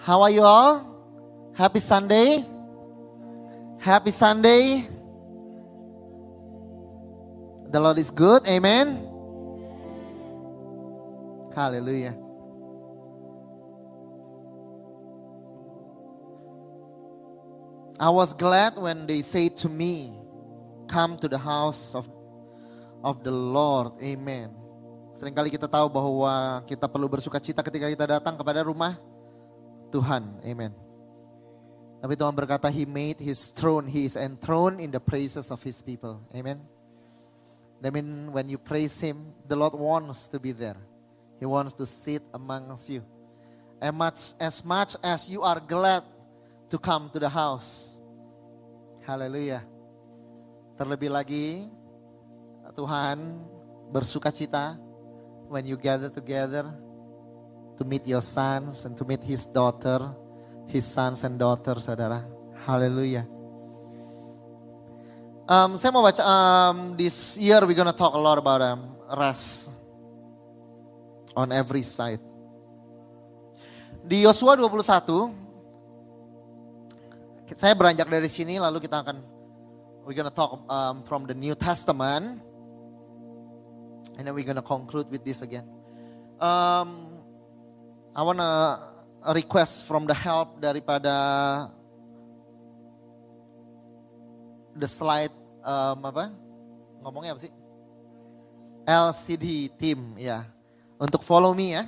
How are you all? Happy Sunday. Happy Sunday. The Lord is good. Amen. Hallelujah. I was glad when they said to me, Come to the house of of the Lord. Amen. Seringkali kita tahu bahwa kita perlu bersuka cita ketika kita datang kepada rumah Tuhan. Amen. Tapi Tuhan berkata, He made His throne, He is enthroned in the praises of His people. Amen. That means when you praise Him, the Lord wants to be there. He wants to sit amongst you. As much as, much as you are glad to come to the house. Haleluya. Terlebih lagi, Tuhan bersuka cita when you gather together to meet your sons and to meet his daughter, his sons and daughters, saudara. Haleluya. Um, saya mau baca, um, this year we're gonna talk a lot about um, rest on every side. Di Yosua 21, saya beranjak dari sini lalu kita akan we're gonna talk um, from the New Testament and then we're gonna conclude with this again. Um, I wanna request from the help daripada the slide um, apa? Ngomongnya apa sih? LCD team ya. Untuk follow me ya.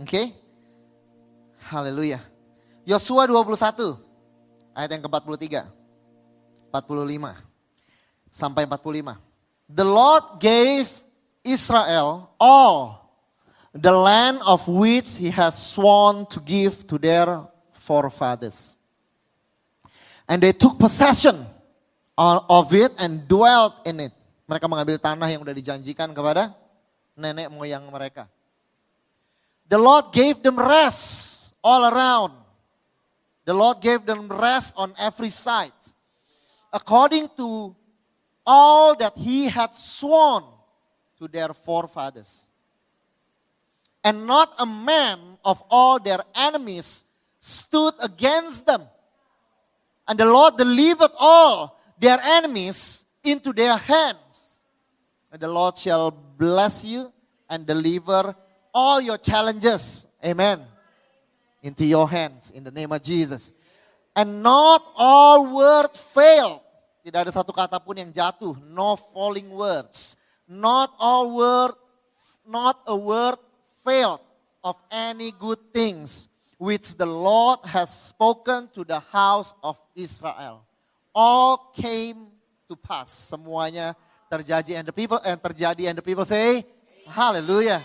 Oke? Okay? Haleluya. Yosua 21 ayat yang ke-43. 45 sampai 45. The Lord gave Israel all the land of which he has sworn to give to their forefathers. And they took possession of it and dwelt in it. Mereka mengambil tanah yang sudah dijanjikan kepada nenek moyang mereka. The Lord gave them rest all around. The Lord gave them rest on every side. According to all that he had sworn to their forefathers. And not a man of all their enemies stood against them. And the Lord delivered all their enemies into their hands. And the Lord shall bless you and deliver all your challenges. Amen. Into your hands in the name of Jesus. And not all words failed. Tidak ada satu kata pun yang jatuh. No falling words. Not all word, not a word failed of any good things which the Lord has spoken to the house of Israel. All came to pass. Semuanya terjadi and the people and terjadi and the people say hallelujah.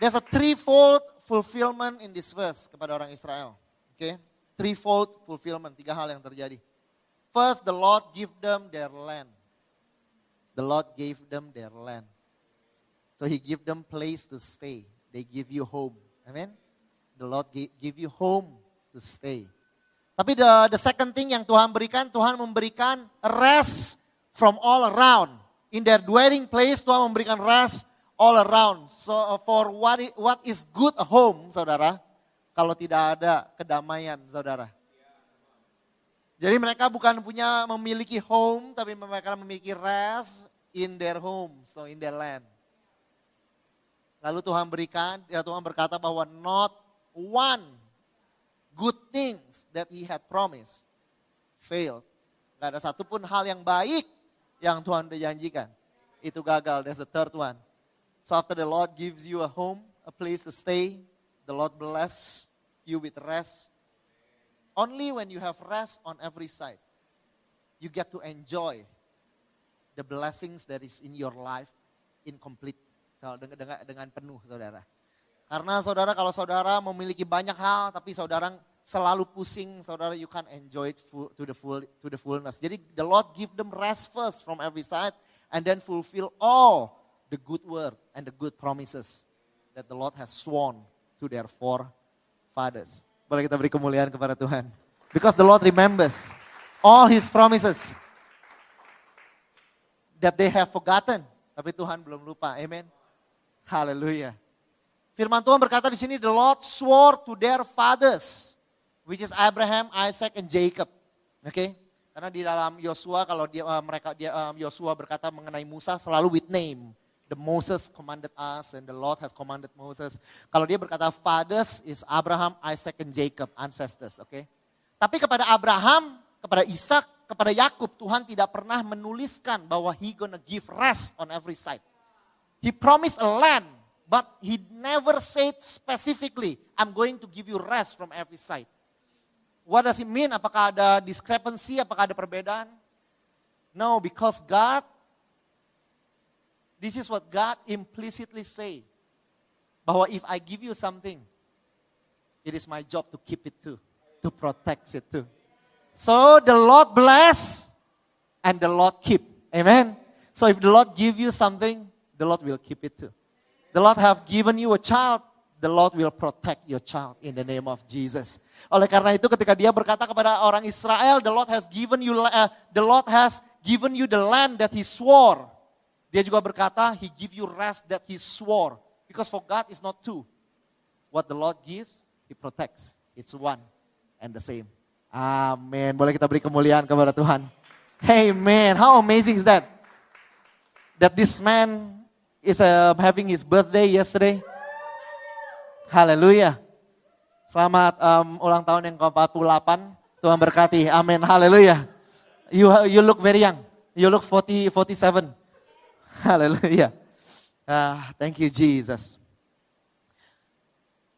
There's a threefold fulfillment in this verse kepada orang Israel. Okay? Threefold fulfillment, tiga hal yang terjadi. First, the Lord give them their land. The Lord gave them their land. So he give them place to stay. They give you home. Amen. The Lord give you home to stay. Tapi the, the second thing yang Tuhan berikan, Tuhan memberikan rest from all around. In their dwelling place, Tuhan memberikan rest all around. So for what what is good home, saudara, kalau tidak ada kedamaian, saudara. Jadi mereka bukan punya memiliki home, tapi mereka memiliki rest in their home, so in their land. Lalu Tuhan berikan, ya Tuhan berkata bahwa not one good things that he had promised failed. Gak ada satupun hal yang baik yang Tuhan janjikan. Itu gagal, that's the third one. So after the Lord gives you a home, a place to stay, the Lord bless you with rest. Only when you have rest on every side, you get to enjoy the blessings that is in your life in complete dengan, dengan, penuh saudara. Karena saudara kalau saudara memiliki banyak hal tapi saudara selalu pusing, saudara you can't enjoy it full, to the full to the fullness. Jadi the Lord give them rest first from every side and then fulfill all the good word and the good promises that the Lord has sworn to their forefathers. Boleh kita beri kemuliaan kepada Tuhan. Because the Lord remembers all his promises that they have forgotten. Tapi Tuhan belum lupa. Amen. Haleluya. Firman Tuhan berkata di sini, the Lord swore to their fathers, which is Abraham, Isaac, and Jacob. Oke, okay? karena di dalam Yosua kalau dia uh, mereka dia um, Yosua berkata mengenai Musa selalu with name. The Moses commanded us and the Lord has commanded Moses. Kalau dia berkata fathers is Abraham, Isaac, and Jacob, ancestors. Oke, okay? tapi kepada Abraham, kepada Ishak, kepada Yakub Tuhan tidak pernah menuliskan bahwa He gonna give rest on every side. He promised a land But he never said specifically, I'm going to give you rest from every side. What does it mean? Apakah ada discrepancy? Apakah ada perbedaan? No, because God, this is what God implicitly say. Bahwa if I give you something, it is my job to keep it too, to protect it too. So the Lord bless and the Lord keep. Amen. So if the Lord give you something, the Lord will keep it too. The Lord have given you a child, the Lord will protect your child in the name of Jesus. Oleh karena itu ketika dia berkata kepada orang Israel, the Lord has given you uh, the Lord has given you the land that he swore. Dia juga berkata, he give you rest that he swore. Because for God is not two. What the Lord gives, he protects. It's one and the same. Amin. Boleh kita beri kemuliaan kepada Tuhan. Hey man, how amazing is that? That this man is uh, having his birthday yesterday. Haleluya. Selamat um, ulang tahun yang ke-48. Tuhan berkati. Amin. Haleluya. You you look very young. You look 40 47. Haleluya. Uh, thank you Jesus.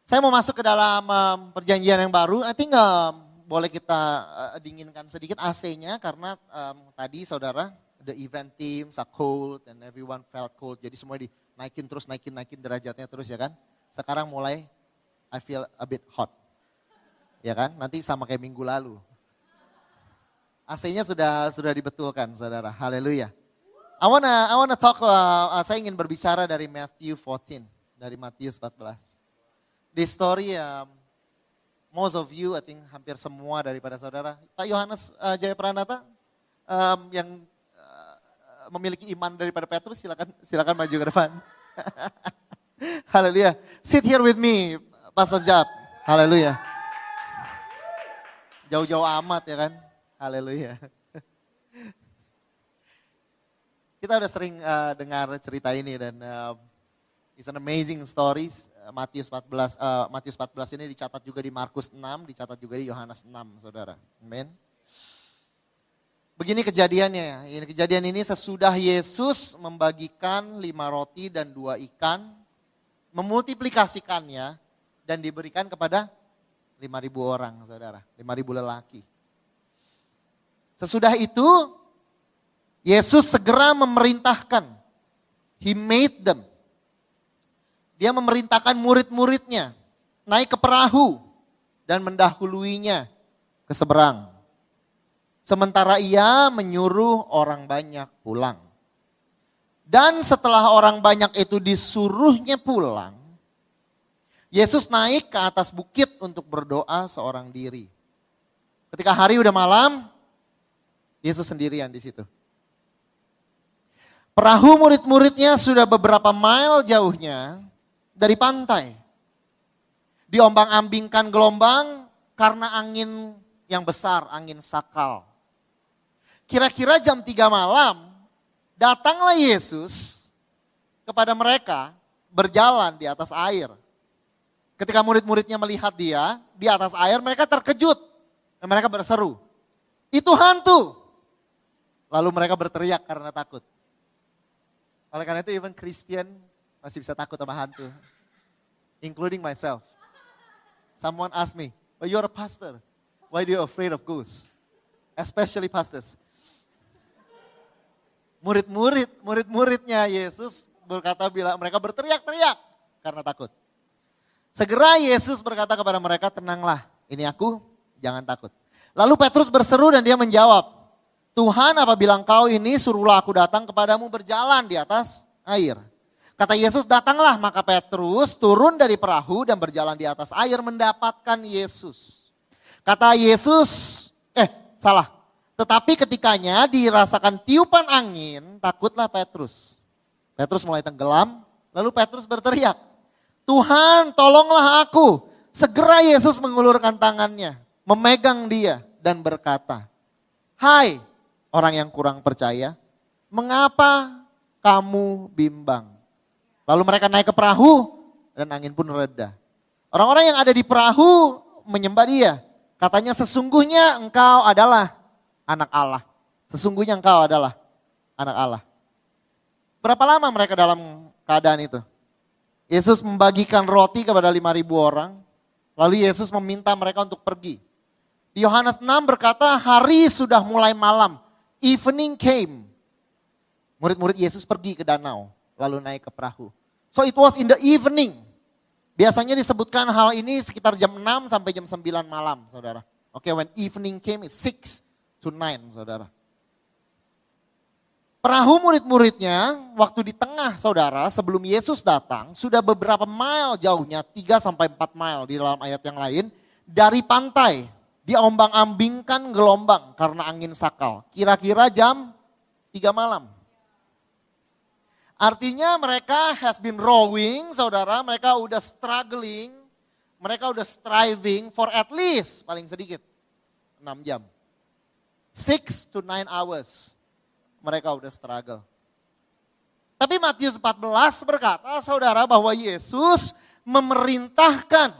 Saya mau masuk ke dalam um, perjanjian yang baru. I think um, boleh kita uh, dinginkan sedikit AC-nya karena um, tadi saudara the event teams are cold and everyone felt cold. Jadi semua dinaikin terus, naikin, naikin derajatnya terus ya kan. Sekarang mulai I feel a bit hot. Ya kan, nanti sama kayak minggu lalu. AC-nya sudah sudah dibetulkan saudara, haleluya. I wanna, I wanna talk, uh, uh, saya ingin berbicara dari Matthew 14, dari Matius 14. This story, um, most of you, I think hampir semua daripada saudara. Pak Yohanes uh, Jaya Pranata, um, yang memiliki iman daripada Petrus, silakan silakan maju ke depan. Haleluya. Sit here with me, Pastor Jab. Haleluya. Jauh-jauh amat ya kan. Haleluya. Kita udah sering uh, dengar cerita ini dan uh, it's an amazing story. Matius 14 uh, Matius 14 ini dicatat juga di Markus 6, dicatat juga di Yohanes 6, Saudara. Amin. Begini kejadiannya, ini kejadian ini sesudah Yesus membagikan lima roti dan dua ikan, memultiplikasikannya dan diberikan kepada lima ribu orang, saudara, lima ribu lelaki. Sesudah itu, Yesus segera memerintahkan, He made them. Dia memerintahkan murid-muridnya naik ke perahu dan mendahuluinya ke seberang Sementara ia menyuruh orang banyak pulang. Dan setelah orang banyak itu disuruhnya pulang, Yesus naik ke atas bukit untuk berdoa seorang diri. Ketika hari udah malam, Yesus sendirian di situ. Perahu murid-muridnya sudah beberapa mile jauhnya dari pantai. Diombang-ambingkan gelombang karena angin yang besar, angin sakal. Kira-kira jam 3 malam, datanglah Yesus kepada mereka berjalan di atas air. Ketika murid-muridnya melihat dia di atas air, mereka terkejut. Dan mereka berseru, itu hantu. Lalu mereka berteriak karena takut. Oleh karena itu even Christian masih bisa takut sama hantu. Including myself. Someone asked me, but you're a pastor. Why do you afraid of ghosts? Especially pastors murid-murid, murid-muridnya Yesus berkata bila mereka berteriak-teriak karena takut. Segera Yesus berkata kepada mereka, tenanglah, ini aku, jangan takut. Lalu Petrus berseru dan dia menjawab, Tuhan apabila engkau ini suruhlah aku datang kepadamu berjalan di atas air. Kata Yesus, datanglah maka Petrus turun dari perahu dan berjalan di atas air mendapatkan Yesus. Kata Yesus, eh salah. Tetapi ketikanya dirasakan tiupan angin, takutlah Petrus. Petrus mulai tenggelam, lalu Petrus berteriak, Tuhan tolonglah aku. Segera Yesus mengulurkan tangannya, memegang dia dan berkata, Hai orang yang kurang percaya, mengapa kamu bimbang? Lalu mereka naik ke perahu dan angin pun reda. Orang-orang yang ada di perahu menyembah dia. Katanya sesungguhnya engkau adalah anak Allah. Sesungguhnya engkau adalah anak Allah. Berapa lama mereka dalam keadaan itu? Yesus membagikan roti kepada 5.000 orang. Lalu Yesus meminta mereka untuk pergi. Di Yohanes 6 berkata hari sudah mulai malam. Evening came. Murid-murid Yesus pergi ke danau. Lalu naik ke perahu. So it was in the evening. Biasanya disebutkan hal ini sekitar jam 6 sampai jam 9 malam saudara. Oke okay, when evening came it's 6 to 9 saudara. Perahu murid-muridnya waktu di tengah saudara sebelum Yesus datang sudah beberapa mile jauhnya 3 sampai 4 mile di dalam ayat yang lain dari pantai diombang-ambingkan gelombang karena angin sakal. Kira-kira jam 3 malam. Artinya mereka has been rowing saudara, mereka udah struggling, mereka udah striving for at least paling sedikit 6 jam. 6 to 9 hours mereka udah struggle. Tapi Matius 14 berkata, saudara, bahwa Yesus memerintahkan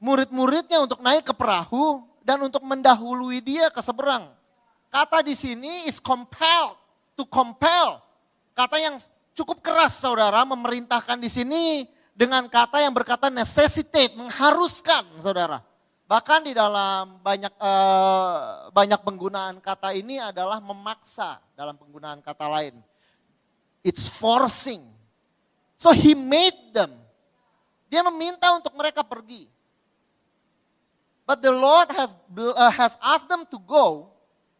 murid-muridnya untuk naik ke perahu dan untuk mendahului dia ke seberang. Kata di sini is compelled, to compel. Kata yang cukup keras saudara memerintahkan di sini dengan kata yang berkata necessitate, mengharuskan saudara. Bahkan di dalam banyak uh, banyak penggunaan kata ini adalah memaksa dalam penggunaan kata lain. It's forcing. So he made them. Dia meminta untuk mereka pergi. But the Lord has uh, has asked them to go,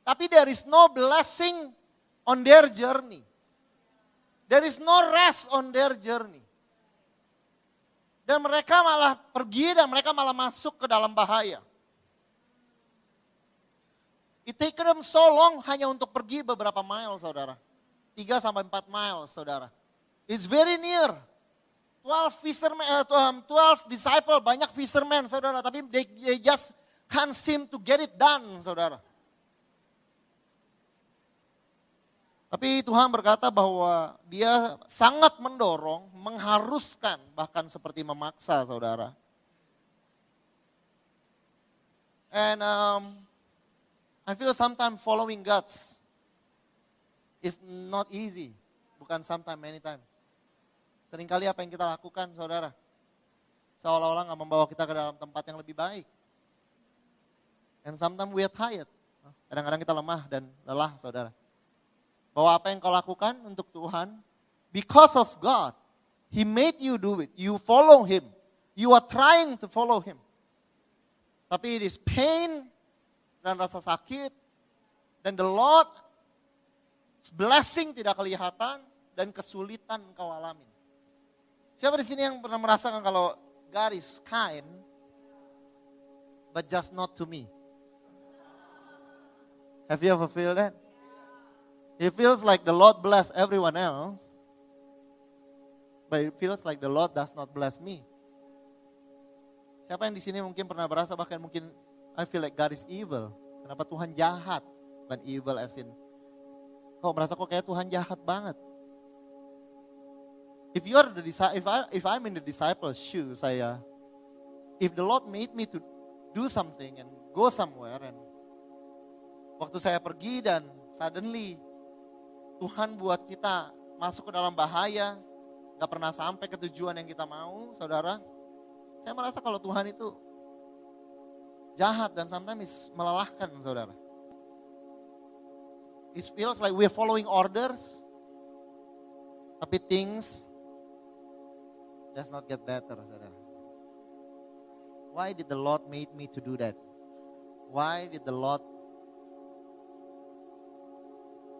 tapi there is no blessing on their journey. There is no rest on their journey. Dan mereka malah pergi dan mereka malah masuk ke dalam bahaya. It take them so long hanya untuk pergi beberapa mile saudara. 3 sampai 4 mile saudara. It's very near. 12 fishermen, uh, 12 disciple, banyak fishermen saudara. Tapi they, they just can't seem to get it done saudara. Tapi Tuhan berkata bahwa dia sangat mendorong, mengharuskan, bahkan seperti memaksa saudara. And um, I feel sometimes following God's is not easy. Bukan sometimes, many times. Seringkali apa yang kita lakukan saudara, seolah-olah gak membawa kita ke dalam tempat yang lebih baik. And sometimes we are tired. Kadang-kadang kita lemah dan lelah saudara. Bahwa apa yang kau lakukan untuk Tuhan, because of God, He made you do it. You follow Him. You are trying to follow Him. Tapi it is pain dan rasa sakit. Dan the Lord blessing tidak kelihatan dan kesulitan kau alami. Siapa di sini yang pernah merasakan kalau God is kind, but just not to me? Have you ever feel that? It feels like the Lord bless everyone else, but it feels like the Lord does not bless me. Siapa yang di sini mungkin pernah berasa bahkan mungkin I feel like God is evil. Kenapa Tuhan jahat? Bukan evil as in kok merasa kok kayak Tuhan jahat banget. If you are the if I if I'm in the disciples shoe saya if the Lord made me to do something and go somewhere and waktu saya pergi dan suddenly Tuhan buat kita masuk ke dalam bahaya, gak pernah sampai ke tujuan yang kita mau, saudara. Saya merasa kalau Tuhan itu jahat dan sometimes melelahkan, saudara. It feels like we're following orders, tapi things does not get better, saudara. Why did the Lord made me to do that? Why did the Lord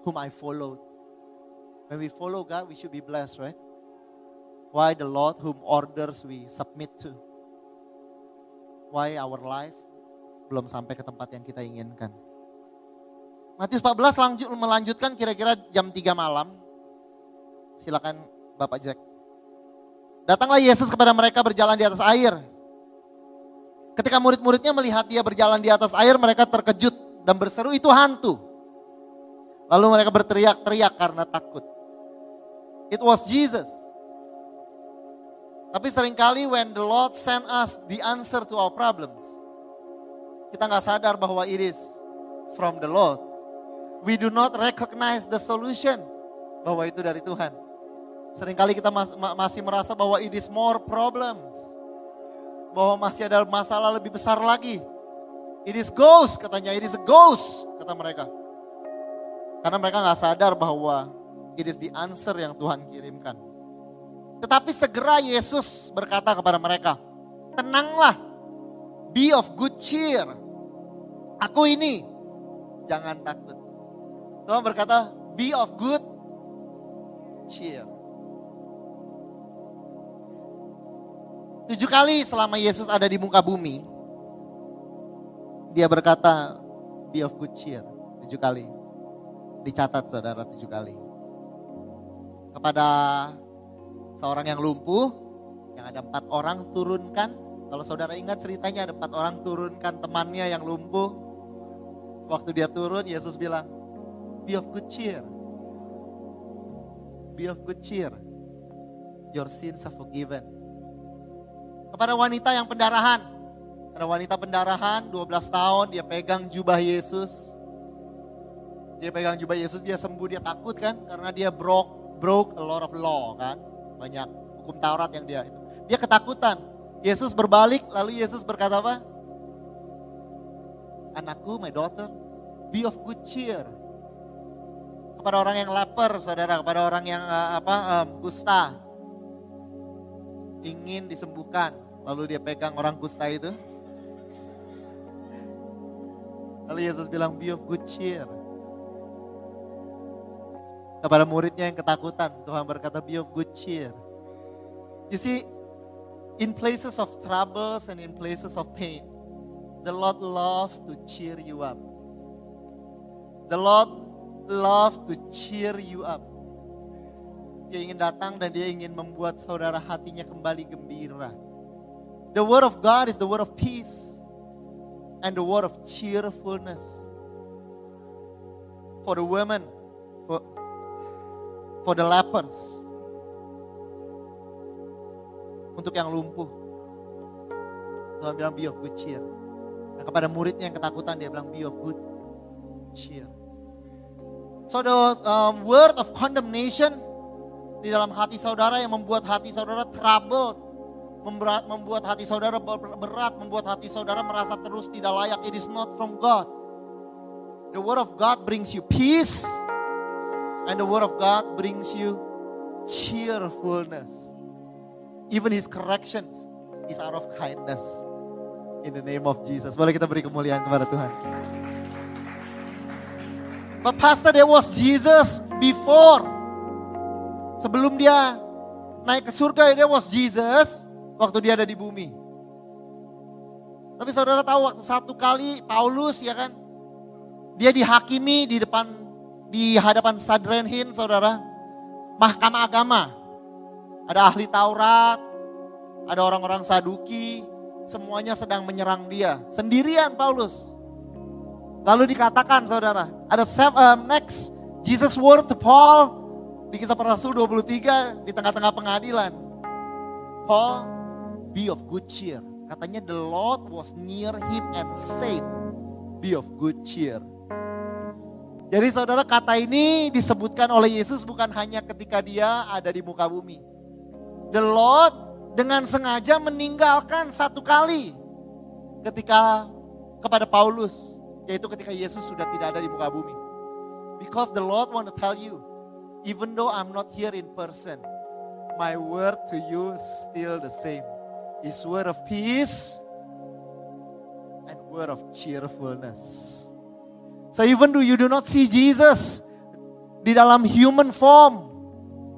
whom I followed? When we follow God, we should be blessed, right? Why the Lord whom orders we submit to? Why our life belum sampai ke tempat yang kita inginkan? Matius 14 lanjut, melanjutkan kira-kira jam 3 malam. Silakan Bapak Jack. Datanglah Yesus kepada mereka berjalan di atas air. Ketika murid-muridnya melihat dia berjalan di atas air, mereka terkejut dan berseru itu hantu. Lalu mereka berteriak-teriak karena takut. It was Jesus. Tapi sering kali when the Lord send us the answer to our problems, kita nggak sadar bahwa it is from the Lord. We do not recognize the solution bahwa itu dari Tuhan. Seringkali kita mas, masih merasa bahwa it is more problems. Bahwa masih ada masalah lebih besar lagi. It is ghost katanya, it is a ghost kata mereka. Karena mereka nggak sadar bahwa it is the answer yang Tuhan kirimkan. Tetapi segera Yesus berkata kepada mereka, tenanglah, be of good cheer. Aku ini, jangan takut. Tuhan berkata, be of good cheer. Tujuh kali selama Yesus ada di muka bumi, dia berkata, be of good cheer. Tujuh kali. Dicatat saudara tujuh kali. Kepada seorang yang lumpuh, yang ada empat orang turunkan. Kalau saudara ingat ceritanya ada empat orang turunkan temannya yang lumpuh. Waktu dia turun, Yesus bilang, be of good cheer. Be of good cheer. Your sins are forgiven. Kepada wanita yang pendarahan. Ada wanita pendarahan, 12 tahun, dia pegang jubah Yesus. Dia pegang jubah Yesus, dia sembuh, dia takut kan? Karena dia broke, broke a lot of law kan banyak hukum Taurat yang dia itu. Dia ketakutan. Yesus berbalik lalu Yesus berkata apa? Anakku, my daughter, be of good cheer. Kepada orang yang lapar, saudara, kepada orang yang uh, apa um, kusta, ingin disembuhkan, lalu dia pegang orang kusta itu. Lalu Yesus bilang, be of good cheer kepada muridnya yang ketakutan, Tuhan berkata, be of good cheer. You see, in places of troubles and in places of pain, the Lord loves to cheer you up. The Lord loves to cheer you up. Dia ingin datang dan dia ingin membuat saudara hatinya kembali gembira. The word of God is the word of peace and the word of cheerfulness. For the women, for, for the lepers. Untuk yang lumpuh. Tuhan bilang be of good cheer. Nah, kepada muridnya yang ketakutan dia bilang be of good cheer. So the um, word of condemnation di dalam hati saudara yang membuat hati saudara troubled, memberat, membuat hati saudara berat, membuat hati saudara merasa terus tidak layak. It is not from God. The word of God brings you peace, and the word of God brings you cheerfulness. Even his corrections is out of kindness. In the name of Jesus. Boleh kita beri kemuliaan kepada Tuhan. But pastor, there was Jesus before. Sebelum dia naik ke surga, there was Jesus waktu dia ada di bumi. Tapi saudara tahu waktu satu kali Paulus ya kan, dia dihakimi di depan di hadapan Sadrenhin saudara, mahkamah agama. Ada ahli Taurat, ada orang-orang Saduki, semuanya sedang menyerang dia. Sendirian Paulus. Lalu dikatakan saudara, ada um, next Jesus word to Paul di kisah para rasul 23 di tengah-tengah pengadilan. Paul, be of good cheer. Katanya the Lord was near him and said, be of good cheer. Jadi saudara kata ini disebutkan oleh Yesus bukan hanya ketika dia ada di muka bumi. The Lord dengan sengaja meninggalkan satu kali ketika kepada Paulus. Yaitu ketika Yesus sudah tidak ada di muka bumi. Because the Lord want to tell you, even though I'm not here in person, my word to you still the same. Is word of peace and word of cheerfulness. So even though you do not see Jesus di dalam human form,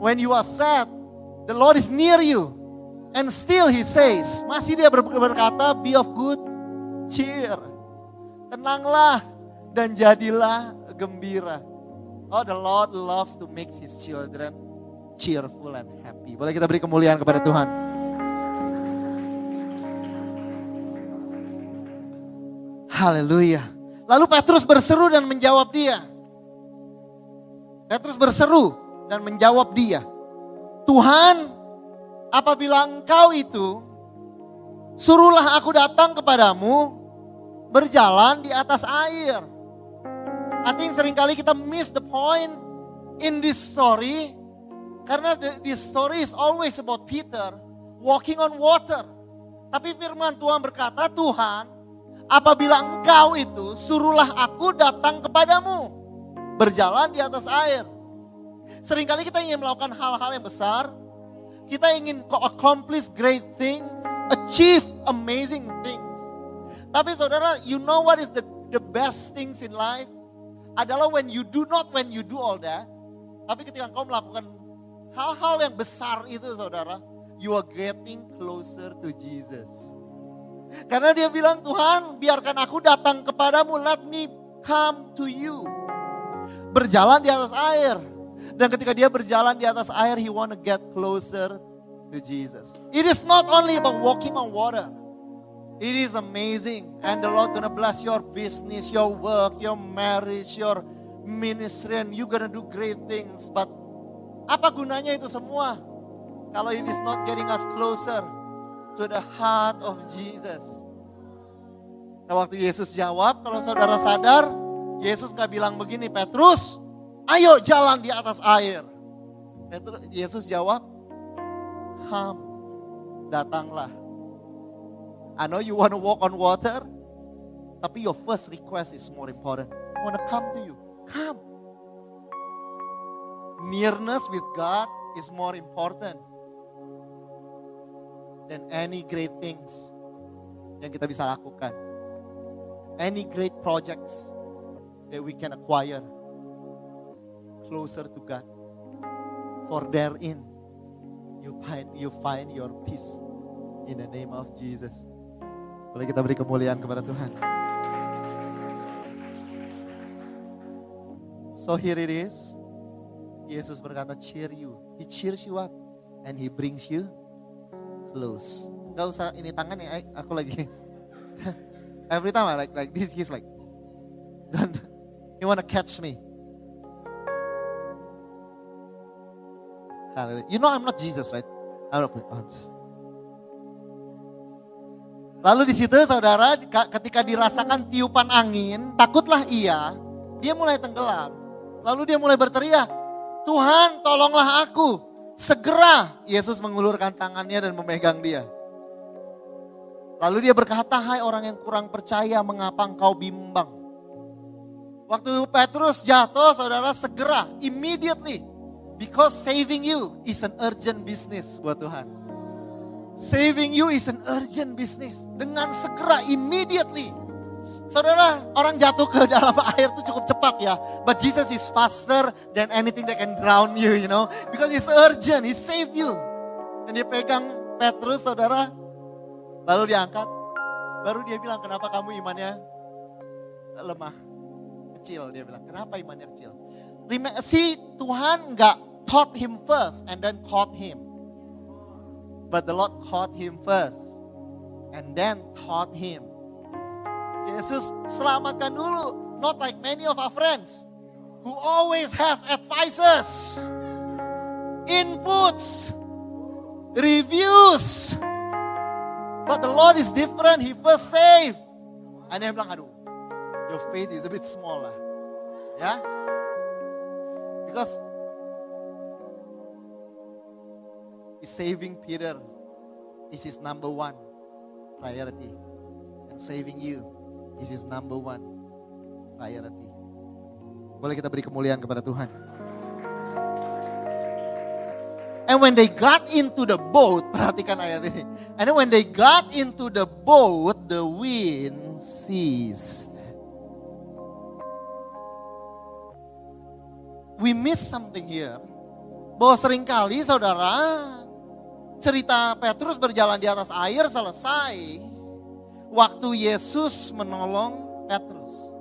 when you are sad, the Lord is near you. And still he says, masih dia ber- berkata, be of good cheer. Tenanglah dan jadilah gembira. Oh, the Lord loves to make his children cheerful and happy. Boleh kita beri kemuliaan kepada Tuhan. Haleluya. Lalu Petrus berseru dan menjawab dia. Petrus berseru dan menjawab dia. Tuhan, apabila engkau itu, suruhlah aku datang kepadamu berjalan di atas air. I think sering kali kita miss the point in this story. Karena the, this story is always about Peter walking on water. Tapi firman Tuhan berkata, Tuhan, apabila engkau itu, suruhlah aku datang kepadamu. Berjalan di atas air. Seringkali kita ingin melakukan hal-hal yang besar. Kita ingin accomplish great things, achieve amazing things. Tapi saudara, you know what is the, the best things in life? Adalah when you do not when you do all that. Tapi ketika engkau melakukan hal-hal yang besar itu saudara, you are getting closer to Jesus. Karena dia bilang, Tuhan biarkan aku datang kepadamu, let me come to you. Berjalan di atas air. Dan ketika dia berjalan di atas air, he want to get closer to Jesus. It is not only about walking on water. It is amazing. And the Lord gonna bless your business, your work, your marriage, your ministry, and you gonna do great things. But apa gunanya itu semua? Kalau it is not getting us closer to the heart of Jesus. Nah waktu Yesus jawab, kalau saudara sadar, Yesus gak bilang begini, Petrus, ayo jalan di atas air. Petrus, Yesus jawab, Ham, datanglah. I know you want to walk on water, tapi your first request is more important. I want to come to you. Come. Nearness with God is more important than any great things yang kita bisa lakukan. Any great projects that we can acquire closer to God. For therein you find you find your peace in the name of Jesus. Boleh kita beri kemuliaan kepada Tuhan. So here it is. Yesus berkata cheer you. He cheers you up and he brings you close. Gak usah ini tangan ya, aku lagi. Every time I like like this, he's like, don't, you wanna catch me. Hallelujah. You know I'm not Jesus, right? I'm not, I'm just- Lalu di situ saudara ketika dirasakan tiupan angin, takutlah ia, dia mulai tenggelam. Lalu dia mulai berteriak, Tuhan tolonglah aku. Segera Yesus mengulurkan tangannya dan memegang dia. Lalu dia berkata, hai orang yang kurang percaya mengapa engkau bimbang. Waktu Petrus jatuh saudara segera, immediately. Because saving you is an urgent business buat Tuhan. Saving you is an urgent business. Dengan segera, immediately. Saudara, orang jatuh ke dalam air itu cukup cepat ya. But Jesus is faster than anything that can drown you, you know. Because it's urgent, he save you. Dan dia pegang Petrus, saudara. Lalu diangkat. Baru dia bilang, kenapa kamu imannya lemah? Kecil, dia bilang. Kenapa imannya kecil? Si Tuhan nggak taught him first and then taught him. But the Lord taught him first and then taught him. Yesus selamatkan dulu. Not like many of our friends who always have advices, inputs, reviews. But the Lord is different. He first save. And dia bilang, aduh, your faith is a bit small lah. Ya. Because saving Peter is his number one priority. And saving you is his number one priority. Boleh kita beri kemuliaan kepada Tuhan. And when they got into the boat, perhatikan ayat ini. And when they got into the boat, the wind ceased. We miss something here. Bahwa sering kali saudara, cerita Petrus berjalan di atas air selesai. Waktu Yesus menolong Petrus.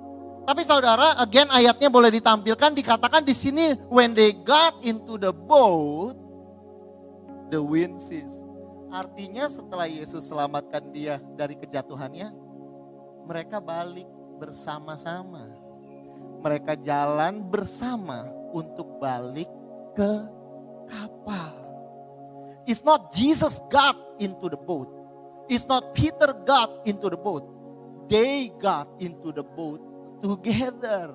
Tapi saudara, again ayatnya boleh ditampilkan dikatakan di sini when they got into the boat the wind ceased. Artinya setelah Yesus selamatkan dia dari kejatuhannya, mereka balik bersama-sama. Mereka jalan bersama untuk balik ke kapal. It's not Jesus got into the boat. It's not Peter got into the boat. They got into the boat together.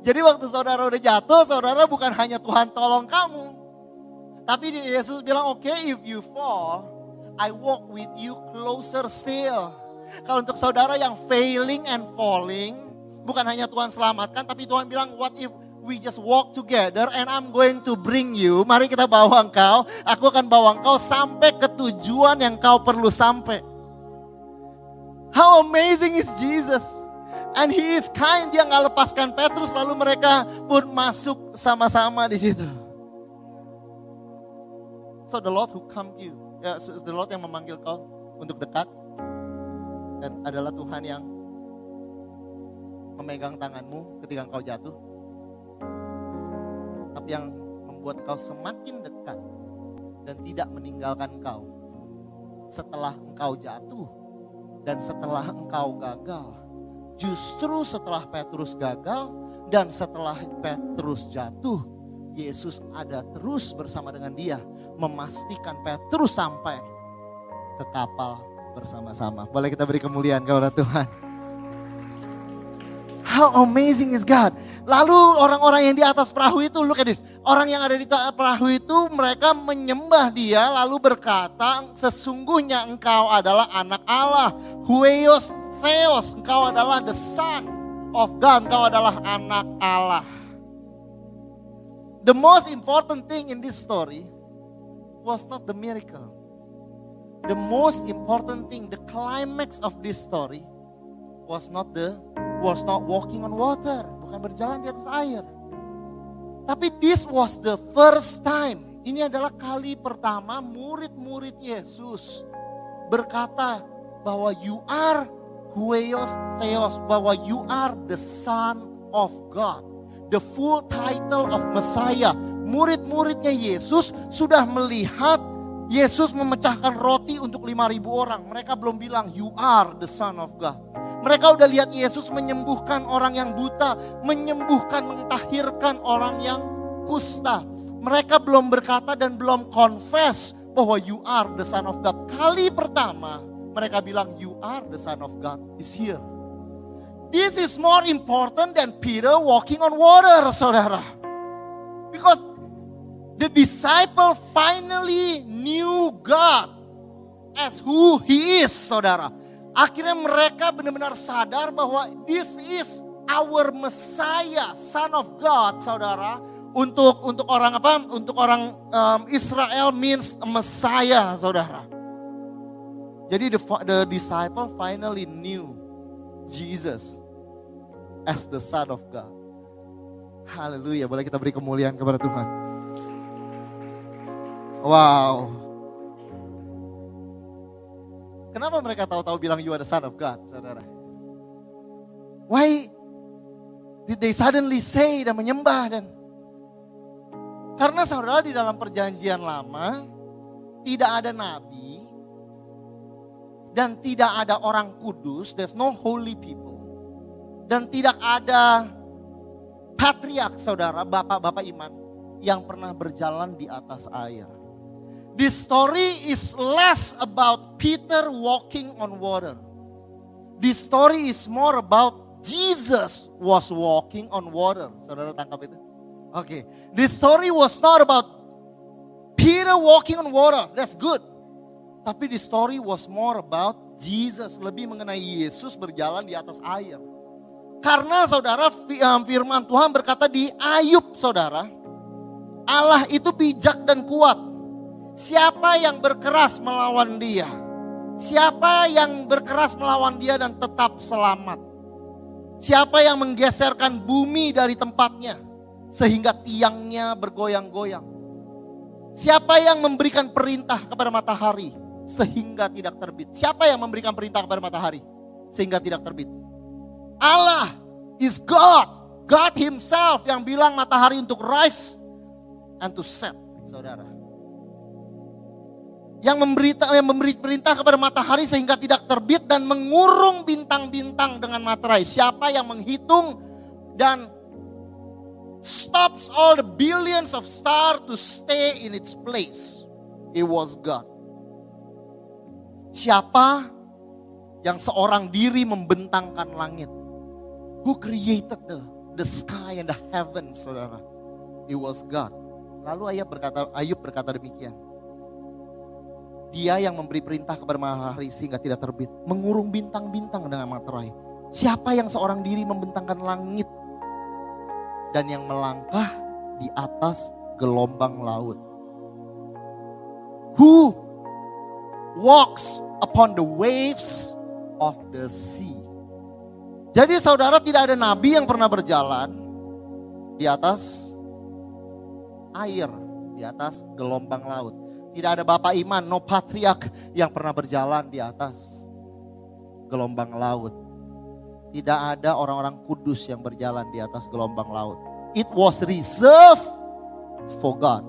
Jadi waktu saudara udah jatuh, saudara bukan hanya Tuhan tolong kamu. Tapi Yesus bilang, oke okay, if you fall, I walk with you closer still. Kalau untuk saudara yang failing and falling, bukan hanya Tuhan selamatkan, tapi Tuhan bilang, what if we just walk together and I'm going to bring you. Mari kita bawa engkau, aku akan bawa engkau sampai ke tujuan yang kau perlu sampai. How amazing is Jesus. And he is kind, dia nggak lepaskan Petrus lalu mereka pun masuk sama-sama di situ. So the Lord who come you, ya so the Lord yang memanggil kau untuk dekat dan adalah Tuhan yang memegang tanganmu ketika kau jatuh. Tapi yang membuat kau semakin dekat dan tidak meninggalkan kau setelah engkau jatuh dan setelah engkau gagal. Justru setelah Petrus gagal dan setelah Petrus jatuh, Yesus ada terus bersama dengan dia memastikan Petrus sampai ke kapal bersama-sama. Boleh kita beri kemuliaan kepada Tuhan. How amazing is God. Lalu orang-orang yang di atas perahu itu, look at this. Orang yang ada di perahu itu mereka menyembah dia lalu berkata, sesungguhnya engkau adalah anak Allah. Hueos Theos, engkau adalah the son of God, engkau adalah anak Allah. The most important thing in this story was not the miracle. The most important thing, the climax of this story was not the was not walking on water, bukan berjalan di atas air. Tapi this was the first time. Ini adalah kali pertama murid-murid Yesus berkata bahwa you are huios theos, bahwa you are the son of God. The full title of Messiah. Murid-muridnya Yesus sudah melihat Yesus memecahkan roti untuk 5000 orang. Mereka belum bilang you are the son of God. Mereka udah lihat Yesus menyembuhkan orang yang buta, menyembuhkan, mentahirkan orang yang kusta. Mereka belum berkata dan belum confess bahwa you are the son of God. Kali pertama mereka bilang you are the son of God is here. This is more important than Peter walking on water, saudara. Because the disciple finally knew God as who he is, saudara. Akhirnya mereka benar-benar sadar bahwa this is our Messiah, Son of God, saudara. Untuk untuk orang apa? Untuk orang um, Israel means Messiah, saudara. Jadi the, the disciple finally knew Jesus as the Son of God. Haleluya, boleh kita beri kemuliaan kepada Tuhan. Wow. Kenapa mereka tahu-tahu bilang you are the son of God, saudara? Why did they suddenly say dan menyembah dan karena saudara di dalam perjanjian lama tidak ada nabi dan tidak ada orang kudus, there's no holy people. Dan tidak ada patriark saudara, bapak-bapak iman yang pernah berjalan di atas air. This story is less about Peter walking on water. This story is more about Jesus was walking on water. Saudara tangkap itu? Oke. Okay. This story was not about Peter walking on water. That's good. Tapi the story was more about Jesus. Lebih mengenai Yesus berjalan di atas air. Karena saudara firman Tuhan berkata di Ayub saudara. Allah itu bijak dan kuat. Siapa yang berkeras melawan dia? Siapa yang berkeras melawan dia dan tetap selamat? Siapa yang menggeserkan bumi dari tempatnya sehingga tiangnya bergoyang-goyang? Siapa yang memberikan perintah kepada matahari sehingga tidak terbit? Siapa yang memberikan perintah kepada matahari sehingga tidak terbit? Allah is God. God himself yang bilang matahari untuk rise and to set, saudara. Yang memberi, yang memberi perintah kepada matahari sehingga tidak terbit dan mengurung bintang-bintang dengan materai. Siapa yang menghitung dan stops all the billions of stars to stay in its place. It was God. Siapa yang seorang diri membentangkan langit? Who created the the sky and the heavens, saudara? It was God. Lalu Ayub berkata, Ayub berkata demikian. Dia yang memberi perintah kepada matahari sehingga tidak terbit. Mengurung bintang-bintang dengan materai. Siapa yang seorang diri membentangkan langit dan yang melangkah di atas gelombang laut. Who walks upon the waves of the sea. Jadi saudara tidak ada nabi yang pernah berjalan di atas air, di atas gelombang laut. Tidak ada bapak iman, no patriark yang pernah berjalan di atas gelombang laut. Tidak ada orang-orang kudus yang berjalan di atas gelombang laut. It was reserved for God.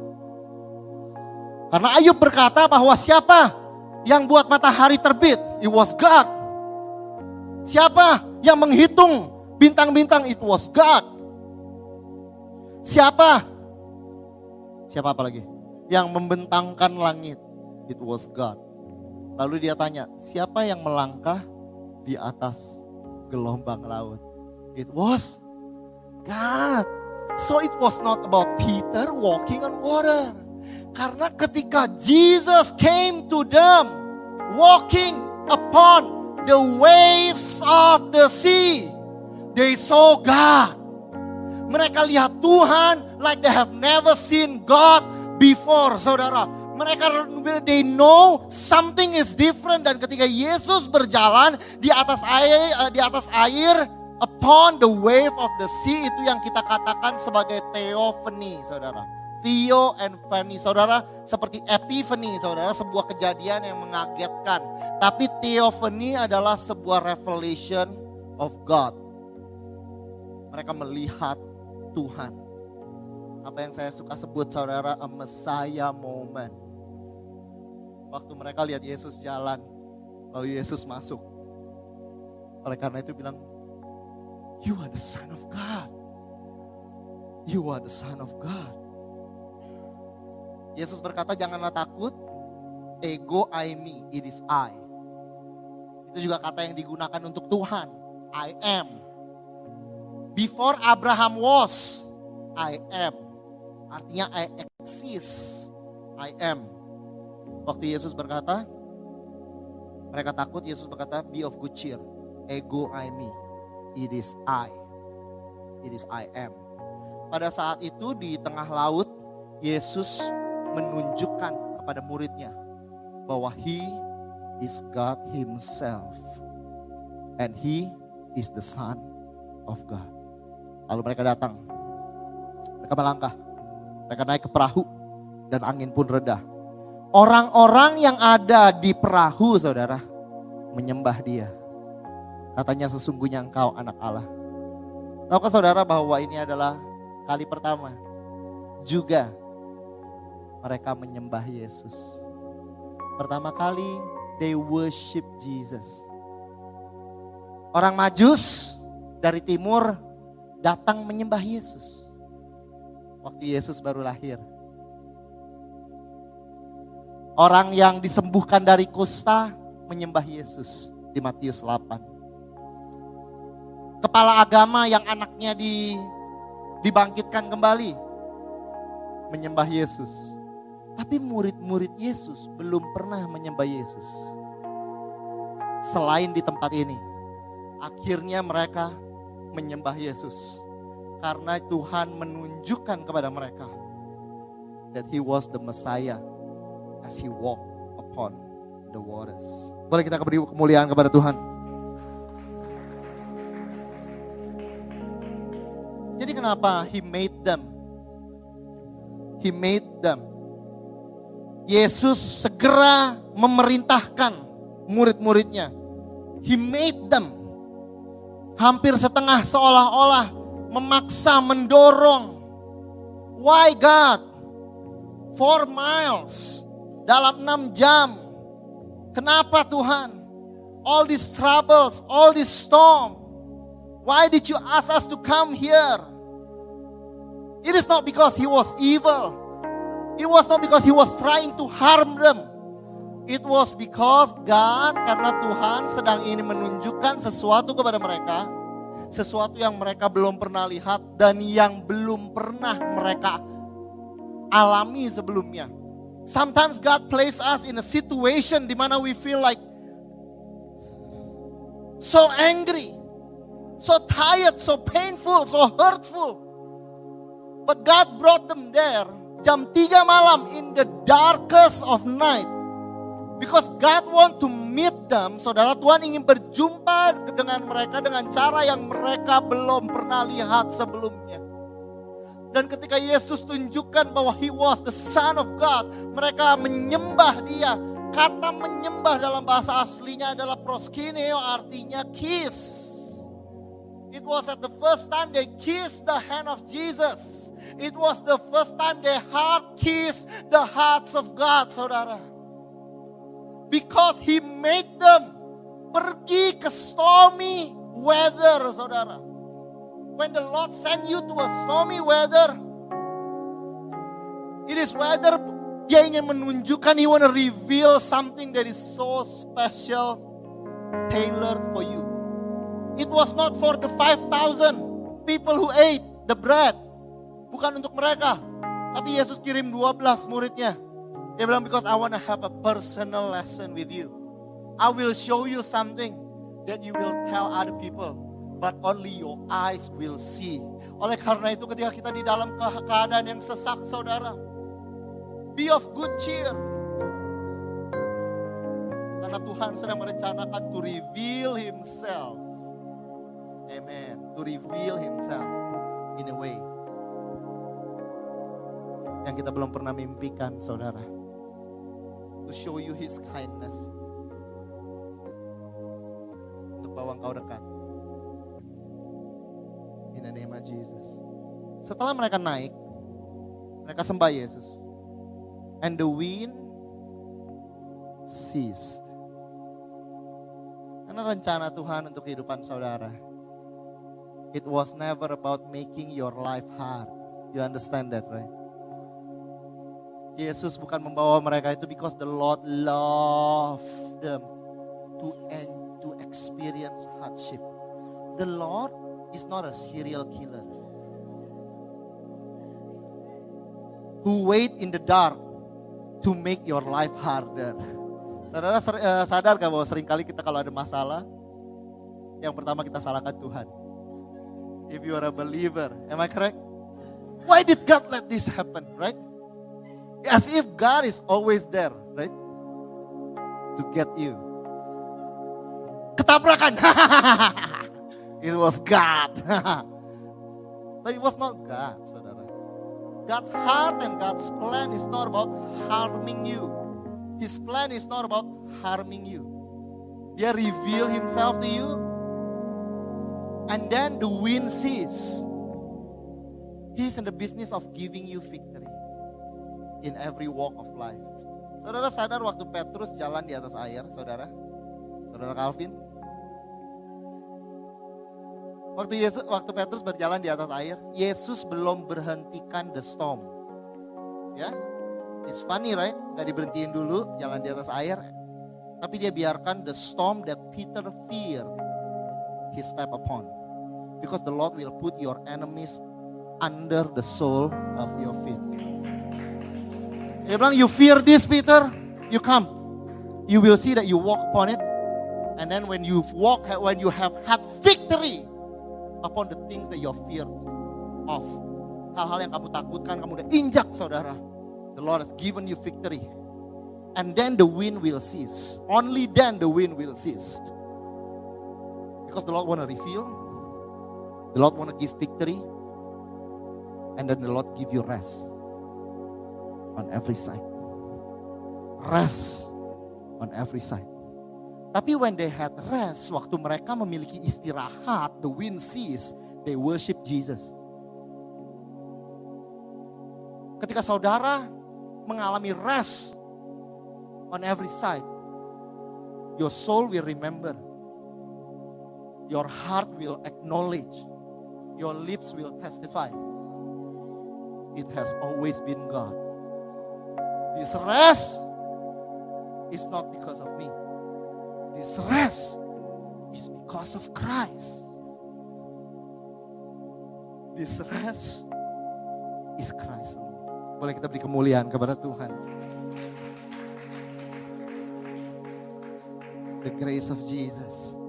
Karena Ayub berkata bahwa siapa yang buat matahari terbit? It was God. Siapa yang menghitung bintang-bintang? It was God. Siapa? Siapa apa lagi? Yang membentangkan langit? It was God. Lalu dia tanya, siapa yang melangkah di atas gelombang laut. It was God. So it was not about Peter walking on water. Karena ketika Jesus came to them walking upon the waves of the sea, they saw God. Mereka lihat Tuhan like they have never seen God before, saudara. Mereka they know something is different dan ketika Yesus berjalan di atas air eh, di atas air upon the wave of the sea itu yang kita katakan sebagai theophany, saudara. Theo and Fanny, saudara, seperti epiphany, saudara, sebuah kejadian yang mengagetkan. Tapi theophany adalah sebuah revelation of God. Mereka melihat Tuhan. Apa yang saya suka sebut saudara, a Messiah moment Waktu mereka lihat Yesus jalan, lalu Yesus masuk. Oleh karena itu bilang, You are the son of God. You are the son of God. Yesus berkata, janganlah takut. Ego I me, it is I. Itu juga kata yang digunakan untuk Tuhan. I am. Before Abraham was, I am. Artinya I exist. I am. Waktu Yesus berkata, mereka takut, Yesus berkata, be of good cheer. Ego I me. It is I. It is I am. Pada saat itu di tengah laut, Yesus menunjukkan kepada muridnya bahwa He is God Himself. And He is the Son of God. Lalu mereka datang. Mereka melangkah. Mereka naik ke perahu. Dan angin pun reda. Orang-orang yang ada di perahu saudara menyembah dia. Katanya sesungguhnya engkau anak Allah. Tahukah saudara bahwa ini adalah kali pertama juga mereka menyembah Yesus. Pertama kali they worship Jesus. Orang majus dari timur datang menyembah Yesus. Waktu Yesus baru lahir. Orang yang disembuhkan dari kusta menyembah Yesus di Matius 8. Kepala agama yang anaknya di, dibangkitkan kembali menyembah Yesus. Tapi murid-murid Yesus belum pernah menyembah Yesus. Selain di tempat ini. Akhirnya mereka menyembah Yesus. Karena Tuhan menunjukkan kepada mereka that he was the Messiah as he walked upon the waters. Boleh kita beri kemuliaan kepada Tuhan. Jadi kenapa he made them? He made them. Yesus segera memerintahkan murid-muridnya. He made them. Hampir setengah seolah-olah memaksa, mendorong. Why God? Four miles dalam enam jam. Kenapa Tuhan? All these troubles, all this storm. Why did you ask us to come here? It is not because he was evil. It was not because he was trying to harm them. It was because God, karena Tuhan sedang ini menunjukkan sesuatu kepada mereka, sesuatu yang mereka belum pernah lihat dan yang belum pernah mereka alami sebelumnya. Sometimes God place us in a situation di mana we feel like so angry, so tired, so painful, so hurtful. But God brought them there jam 3 malam in the darkest of night. Because God want to meet them, saudara Tuhan ingin berjumpa dengan mereka dengan cara yang mereka belum pernah lihat sebelumnya. Dan ketika Yesus tunjukkan bahwa He was the Son of God, mereka menyembah Dia. Kata menyembah dalam bahasa aslinya adalah proskineo, artinya kiss. It was at the first time they kissed the hand of Jesus. It was the first time their heart kissed the hearts of God, saudara. Because he made them pergi ke stormy weather, saudara. When the Lord send you to a stormy weather, it is weather dia ingin menunjukkan, he want to reveal something that is so special, tailored for you. It was not for the 5,000 people who ate the bread. Bukan untuk mereka. Tapi Yesus kirim 12 muridnya. Dia bilang, because I want to have a personal lesson with you. I will show you something that you will tell other people. But only your eyes will see. Oleh karena itu ketika kita di dalam keadaan yang sesak saudara. Be of good cheer. Karena Tuhan sedang merencanakan to reveal himself. Amen. To reveal himself in a way yang kita belum pernah mimpikan, saudara. To show you His kindness. Untuk bawa engkau dekat. In the name of Jesus. Setelah mereka naik, mereka sembah Yesus. And the wind ceased. Karena rencana Tuhan untuk kehidupan saudara. It was never about making your life hard. You understand that, right? Yesus bukan membawa mereka itu because the Lord love them to end to experience hardship. The Lord is not a serial killer who wait in the dark to make your life harder. Saudara uh, sadar gak bahwa sering kali kita kalau ada masalah, yang pertama kita salahkan Tuhan. If you are a believer, am I correct? Why did God let this happen, right? As if God is always there, right? To get you. Ketabrakan. it was God. but it was not God, saudara. God's heart and God's plan is not about harming you. His plan is not about harming you. He reveal himself to you. And then the wind cease. He's in the business of giving you victory in every walk of life. Saudara sadar waktu Petrus jalan di atas air, saudara? Saudara Calvin? Waktu Yesus, waktu Petrus berjalan di atas air, Yesus belum berhentikan the storm. Ya, it's funny right? Gak diberhentiin dulu jalan di atas air, tapi dia biarkan the storm that Peter fear, he step upon. Because the Lord will put your enemies under the sole of your feet. Dia bilang, you fear this Peter, you come. You will see that you walk upon it. And then when you walk, when you have had victory upon the things that you're feared of. Hal-hal yang kamu takutkan, kamu udah injak saudara. The Lord has given you victory. And then the wind will cease. Only then the wind will cease. Because the Lord want to reveal. The Lord want to give victory. And then the Lord give you rest. On every side. Rest on every side. Tapi when they had rest, waktu mereka memiliki istirahat, the wind cease, they worship Jesus. Ketika saudara mengalami rest on every side, your soul will remember. Your heart will acknowledge. Your lips will testify. It has always been God. This rest is not because of me. This rest is because of Christ. This rest is Christ. Boleh kita beri kemuliaan kepada Tuhan. The grace of Jesus.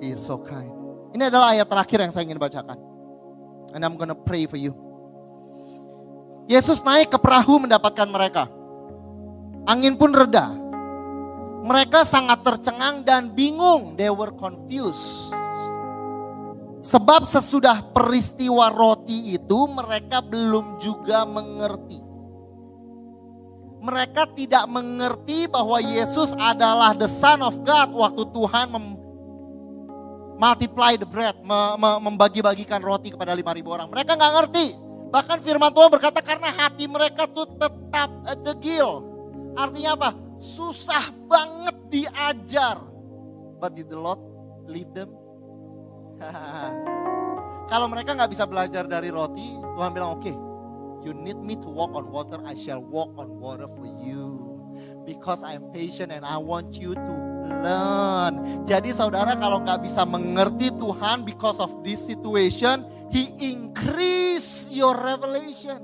He is so kind. Ini adalah ayat terakhir yang saya ingin bacakan. And I'm gonna pray for you. Yesus naik ke perahu mendapatkan mereka. Angin pun reda. Mereka sangat tercengang dan bingung. They were confused. Sebab sesudah peristiwa roti itu mereka belum juga mengerti. Mereka tidak mengerti bahwa Yesus adalah the Son of God waktu Tuhan mem multiply the bread, membagi-bagikan roti kepada 5.000 orang. Mereka nggak ngerti. Bahkan firman Tuhan berkata karena hati mereka tuh tetap degil. Artinya apa? Susah banget diajar. But did the Lord leave them? Kalau mereka nggak bisa belajar dari roti, Tuhan bilang oke, okay, You need me to walk on water, I shall walk on water for you. Because I am patient and I want you to learn. Jadi saudara kalau nggak bisa mengerti Tuhan because of this situation, He increase your revelation.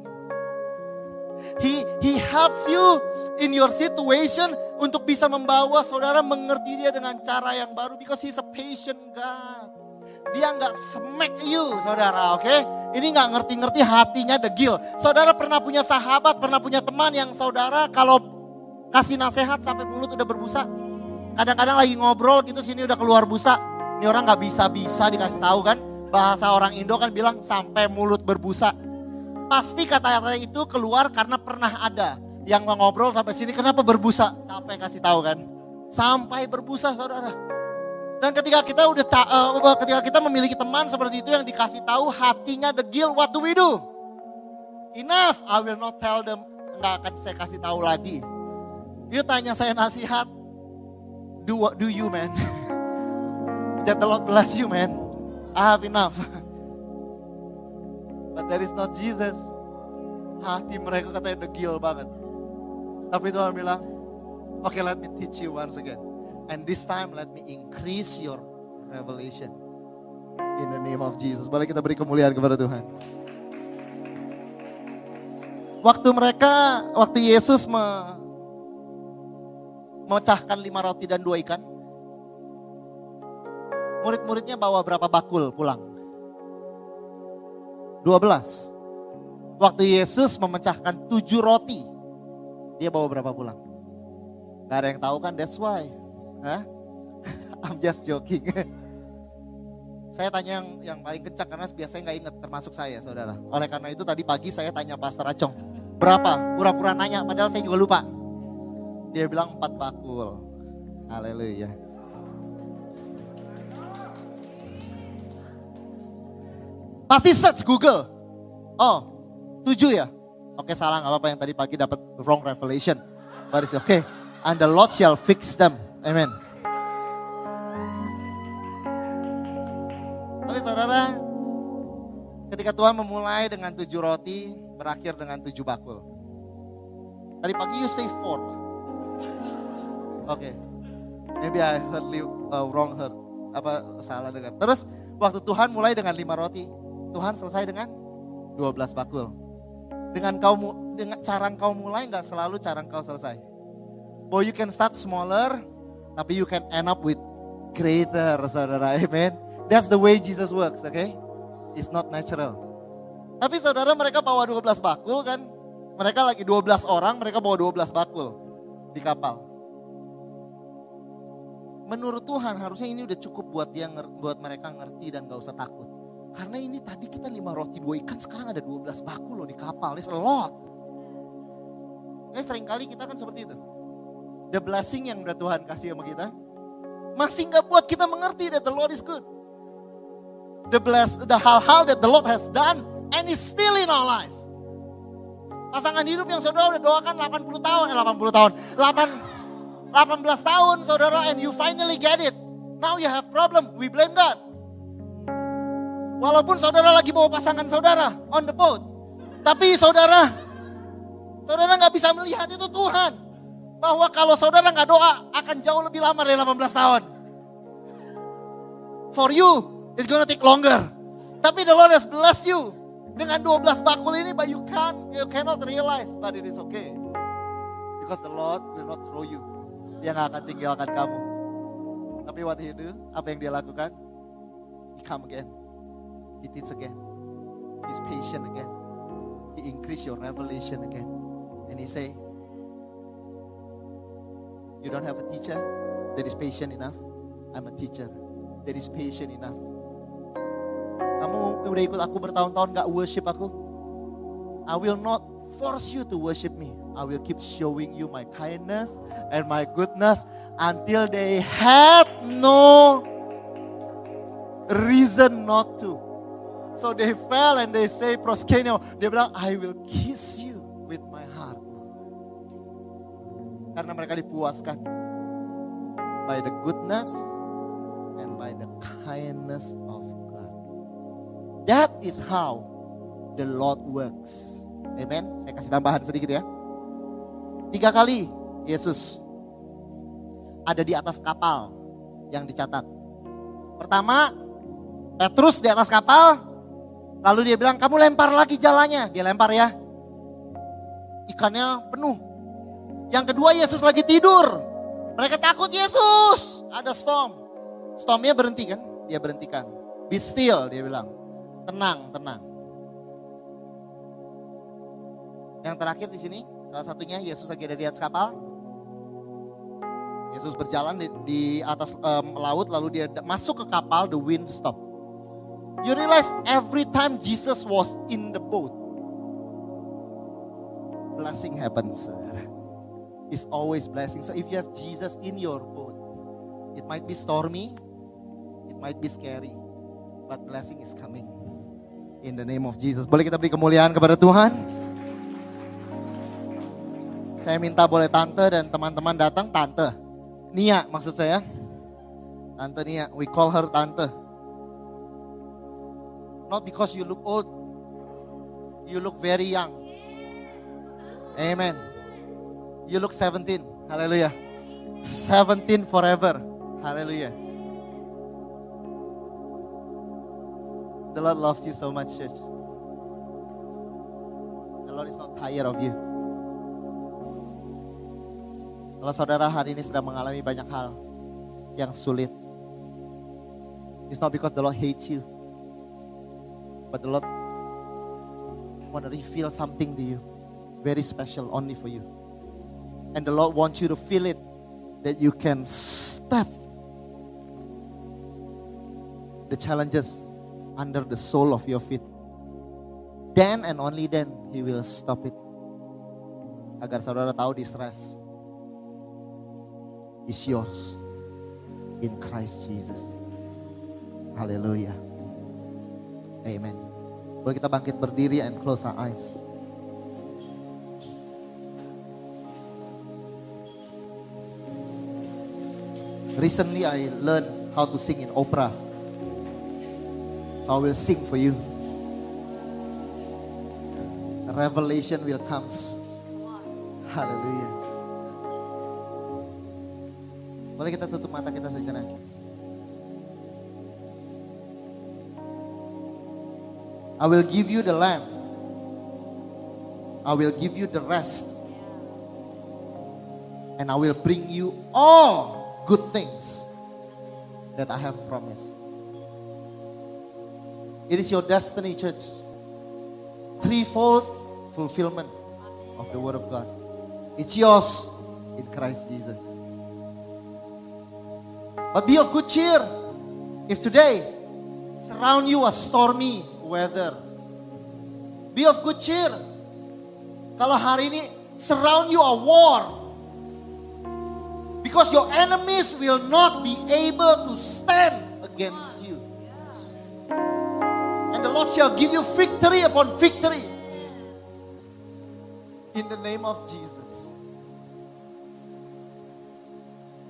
He He helps you in your situation untuk bisa membawa saudara mengerti dia dengan cara yang baru because He's a patient God. Dia nggak smack you saudara, oke? Okay? Ini nggak ngerti-ngerti hatinya degil. Saudara pernah punya sahabat, pernah punya teman yang saudara kalau kasih nasihat sampai mulut udah berbusa. Kadang-kadang lagi ngobrol gitu sini udah keluar busa. Ini orang nggak bisa-bisa dikasih tahu kan. Bahasa orang Indo kan bilang sampai mulut berbusa. Pasti kata-kata itu keluar karena pernah ada yang ngobrol sampai sini kenapa berbusa? Sampai kasih tahu kan. Sampai berbusa saudara. Dan ketika kita udah uh, ketika kita memiliki teman seperti itu yang dikasih tahu hatinya degil, what do we do? Enough, I will not tell them. Enggak akan saya kasih tahu lagi. You tanya saya nasihat, do what do you man? That the Lord bless you man. I have enough. But that is not Jesus. Hati mereka katanya degil banget. Tapi Tuhan bilang, okay let me teach you once again. And this time let me increase your revelation. In the name of Jesus. Boleh kita beri kemuliaan kepada Tuhan. Waktu mereka, waktu Yesus me, memecahkan lima roti dan dua ikan. Murid-muridnya bawa berapa bakul pulang? 12. Waktu Yesus memecahkan tujuh roti, dia bawa berapa pulang? Gak ada yang tahu kan, that's why. Hah? I'm just joking. saya tanya yang yang paling kencang karena biasanya nggak inget termasuk saya saudara. Oleh karena itu tadi pagi saya tanya Pastor Acong. Berapa? Pura-pura nanya padahal saya juga lupa. Dia bilang empat bakul. Haleluya. Pasti search Google. Oh, tujuh ya? Oke salah nggak apa-apa yang tadi pagi dapat wrong revelation. But oke. Okay. And the Lord shall fix them. Amen. Tapi saudara, ketika Tuhan memulai dengan tujuh roti, berakhir dengan tujuh bakul. Tadi pagi you say four. Oke. Okay. Maybe I heard you uh, wrong heard. Apa salah dengar. Terus waktu Tuhan mulai dengan lima roti, Tuhan selesai dengan dua belas bakul. Dengan kau dengan cara kau mulai nggak selalu cara kau selesai. Boy you can start smaller, tapi you can end up with greater, saudara. Amen. That's the way Jesus works, okay? It's not natural. Tapi saudara mereka bawa 12 bakul kan. Mereka lagi 12 orang, mereka bawa 12 bakul di kapal. Menurut Tuhan harusnya ini udah cukup buat dia buat mereka ngerti dan gak usah takut. Karena ini tadi kita lima roti dua ikan, sekarang ada 12 bakul loh di kapal. It's a lot. Eh sering kali kita kan seperti itu. The blessing yang udah Tuhan kasih sama kita, masih nggak buat kita mengerti that the Lord is good. The bless, the hal-hal that the Lord has done and is still in our life. Pasangan hidup yang saudara udah doakan 80 tahun, eh 80 tahun, 8, 18 tahun saudara and you finally get it. Now you have problem, we blame God. Walaupun saudara lagi bawa pasangan saudara on the boat. Tapi saudara, saudara nggak bisa melihat itu Tuhan. Bahwa kalau saudara nggak doa akan jauh lebih lama dari 18 tahun. For you, it's gonna take longer. Tapi the Lord has blessed you dengan 12 bakul ini, but you can you cannot realize, but it is okay. Because the Lord will not throw you. Dia nggak akan tinggalkan kamu. Tapi what he do? Apa yang dia lakukan? He come again. He teach again. He's patient again. He increase your revelation again. And he say, you don't have a teacher that is patient enough. I'm a teacher that is patient enough. Kamu udah ikut aku bertahun-tahun gak worship aku? I will not force you to worship me. I will keep showing you my kindness and my goodness until they had no reason not to. So they fell and they say proskenio. Dia bilang, I will kiss you with my heart. Karena mereka dipuaskan by the goodness and by the kindness of God. That is how the Lord works. Amen. Saya kasih tambahan sedikit ya. Tiga kali Yesus ada di atas kapal yang dicatat. Pertama, Petrus di atas kapal, lalu dia bilang, kamu lempar lagi jalannya. Dia lempar ya. Ikannya penuh. Yang kedua Yesus lagi tidur. Mereka takut Yesus. Ada storm. Stormnya berhenti kan? Dia berhentikan. Be still dia bilang. Tenang, tenang. Yang terakhir di sini, salah satunya Yesus lagi ada di atas kapal. Yesus berjalan di, di atas um, laut, lalu dia masuk ke kapal, the wind stop. You realize every time Jesus was in the boat, blessing happens. It's always blessing. So if you have Jesus in your boat, it might be stormy, it might be scary, but blessing is coming. In the name of Jesus. Boleh kita beri kemuliaan kepada Tuhan? Saya minta boleh tante dan teman-teman datang tante. Nia maksud saya. Tante Nia, we call her tante. Not because you look old. You look very young. Amen. You look 17. Hallelujah. 17 forever. Hallelujah. The Lord loves you so much, church. The Lord is not tired of you. Kalau saudara hari ini sedang mengalami banyak hal yang sulit, it's not because the Lord hates you, but the Lord want to reveal something to you, very special only for you. And the Lord wants you to feel it, that you can step the challenges under the sole of your feet. Then and only then He will stop it. Agar saudara tahu distress is yours in Christ Jesus. Haleluya. Amen. Boleh kita bangkit berdiri and close our eyes. Recently I learned how to sing in opera. So I will sing for you. Revelation will come. Haleluya. Boleh kita tutup mata kita sejenak. I will give you the land. I will give you the rest. And I will bring you all good things that I have promised. It is your destiny, church. Threefold fulfillment. of the Word of God. It's yours in Christ Jesus. But be of good cheer if today surround you a stormy weather. Be of good cheer. Kalau hari ini surround you a war. Because your enemies will not be able to stand against you. And the Lord shall give you victory upon victory. In the name of Jesus.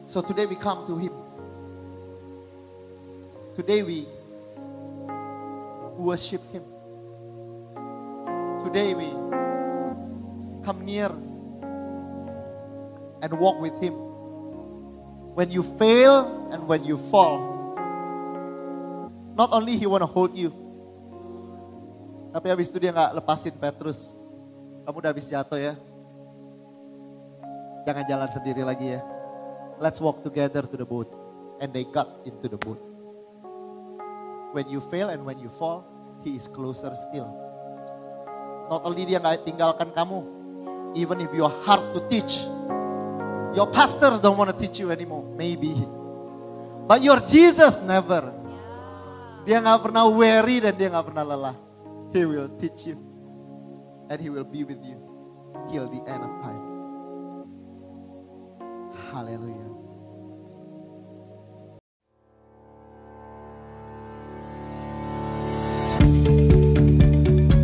So today we come to Him. Today we worship Him. Today we come near and walk with Him. When you fail and when you fall, not only He wanna hold you, tapi habis itu dia nggak lepasin Petrus. Kamu udah habis jatuh ya. Jangan jalan sendiri lagi ya. Let's walk together to the boat. And they got into the boat. When you fail and when you fall, He is closer still. Not only dia nggak tinggalkan kamu, even if you are hard to teach, your pastors don't want to teach you anymore, maybe. But your Jesus never. Dia nggak pernah weary dan dia nggak pernah lelah. He will teach you, and He will be with you till the end of time. Haleluya.